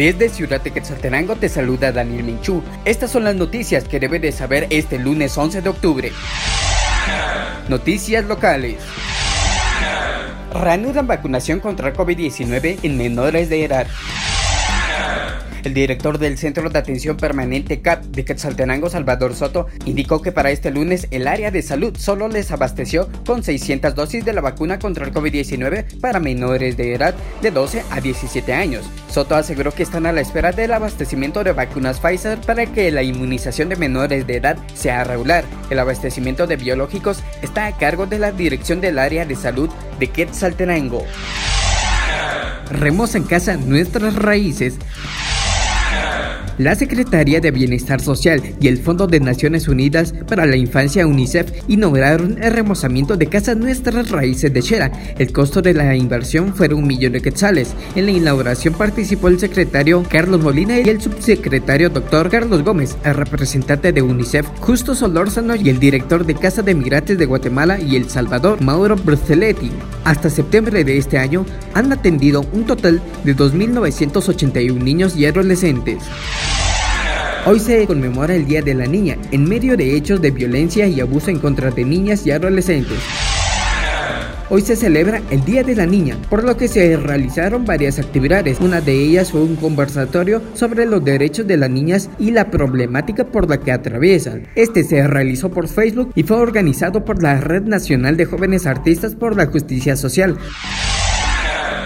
Desde Ciudad de Quetzaltenango te saluda Daniel Minchú. Estas son las noticias que debe de saber este lunes 11 de octubre. Noticias locales. Reanudan vacunación contra COVID-19 en menores de edad. El director del Centro de Atención Permanente CAP de Quetzaltenango, Salvador Soto, indicó que para este lunes el área de salud solo les abasteció con 600 dosis de la vacuna contra el COVID-19 para menores de edad de 12 a 17 años. Soto aseguró que están a la espera del abastecimiento de vacunas Pfizer para que la inmunización de menores de edad sea regular. El abastecimiento de biológicos está a cargo de la Dirección del Área de Salud de Quetzaltenango. Remos en casa nuestras raíces. La Secretaría de Bienestar Social y el Fondo de Naciones Unidas para la Infancia UNICEF inauguraron el remozamiento de Casa Nuestras Raíces de Chera. El costo de la inversión fue un millón de quetzales. En la inauguración participó el secretario Carlos Molina y el subsecretario doctor Carlos Gómez, el representante de UNICEF Justo Solórzano y el director de Casa de Migrantes de Guatemala y El Salvador, Mauro Bruceletti. Hasta septiembre de este año han atendido un total de 2.981 niños y adolescentes. Hoy se conmemora el Día de la Niña, en medio de hechos de violencia y abuso en contra de niñas y adolescentes. Hoy se celebra el Día de la Niña, por lo que se realizaron varias actividades. Una de ellas fue un conversatorio sobre los derechos de las niñas y la problemática por la que atraviesan. Este se realizó por Facebook y fue organizado por la Red Nacional de Jóvenes Artistas por la Justicia Social.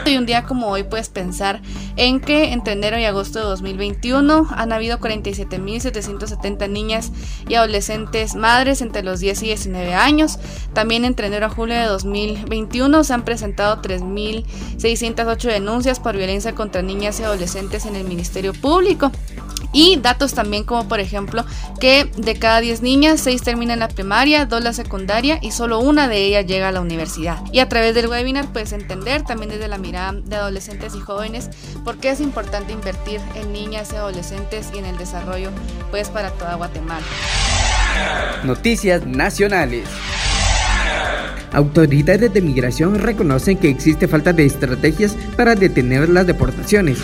Y un día como hoy puedes pensar en que entre enero y agosto de 2021 han habido 47.770 niñas y adolescentes madres entre los 10 y 19 años. También entre enero y julio de 2021 se han presentado 3.608 denuncias por violencia contra niñas y adolescentes en el Ministerio Público. Y datos también como por ejemplo que de cada 10 niñas, 6 terminan la primaria, 2 la secundaria y solo una de ellas llega a la universidad. Y a través del webinar puedes entender también desde la mirada de adolescentes y jóvenes por qué es importante invertir en niñas y adolescentes y en el desarrollo pues para toda Guatemala. Noticias nacionales. Autoridades de migración reconocen que existe falta de estrategias para detener las deportaciones.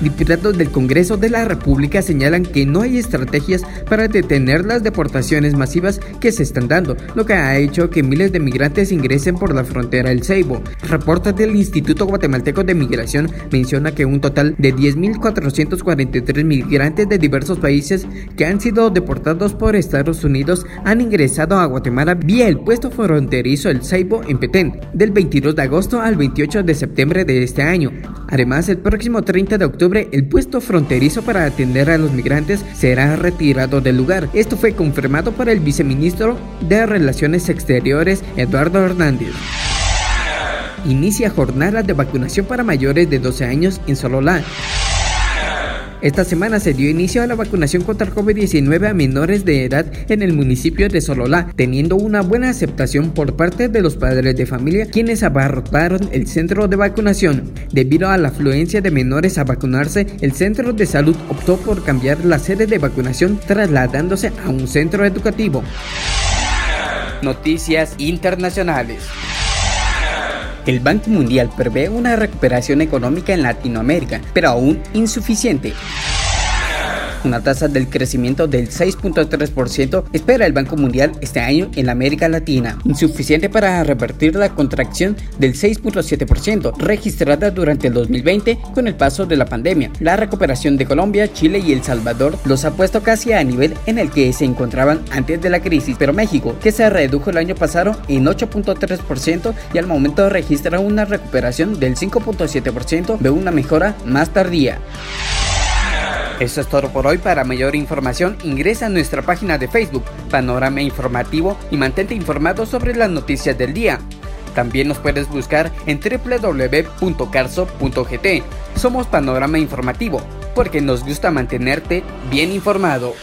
Diputados del Congreso de la República señalan que no hay estrategias para detener las deportaciones masivas que se están dando, lo que ha hecho que miles de migrantes ingresen por la frontera del Ceibo. Reportes del Instituto Guatemalteco de Migración menciona que un total de 10.443 migrantes de diversos países que han sido deportados por Estados Unidos han ingresado a Guatemala vía el puesto fronterizo El Ceibo en Petén, del 22 de agosto al 28 de septiembre de este año. Además, el próximo 30 de octubre el puesto fronterizo para atender a los migrantes será retirado del lugar. Esto fue confirmado por el viceministro de Relaciones Exteriores, Eduardo Hernández. Inicia jornada de vacunación para mayores de 12 años en Sololá. Esta semana se dio inicio a la vacunación contra el COVID-19 a menores de edad en el municipio de Sololá, teniendo una buena aceptación por parte de los padres de familia quienes abarrotaron el centro de vacunación. Debido a la afluencia de menores a vacunarse, el centro de salud optó por cambiar la sede de vacunación trasladándose a un centro educativo. Noticias internacionales. El Banco Mundial prevé una recuperación económica en Latinoamérica, pero aún insuficiente una tasa del crecimiento del 6.3% espera el Banco Mundial este año en América Latina, insuficiente para revertir la contracción del 6.7% registrada durante el 2020 con el paso de la pandemia. La recuperación de Colombia, Chile y El Salvador los ha puesto casi a nivel en el que se encontraban antes de la crisis, pero México, que se redujo el año pasado en 8.3% y al momento registra una recuperación del 5.7%, ve una mejora más tardía. Eso es todo por hoy. Para mayor información ingresa a nuestra página de Facebook, Panorama Informativo, y mantente informado sobre las noticias del día. También nos puedes buscar en www.carso.gt. Somos Panorama Informativo, porque nos gusta mantenerte bien informado.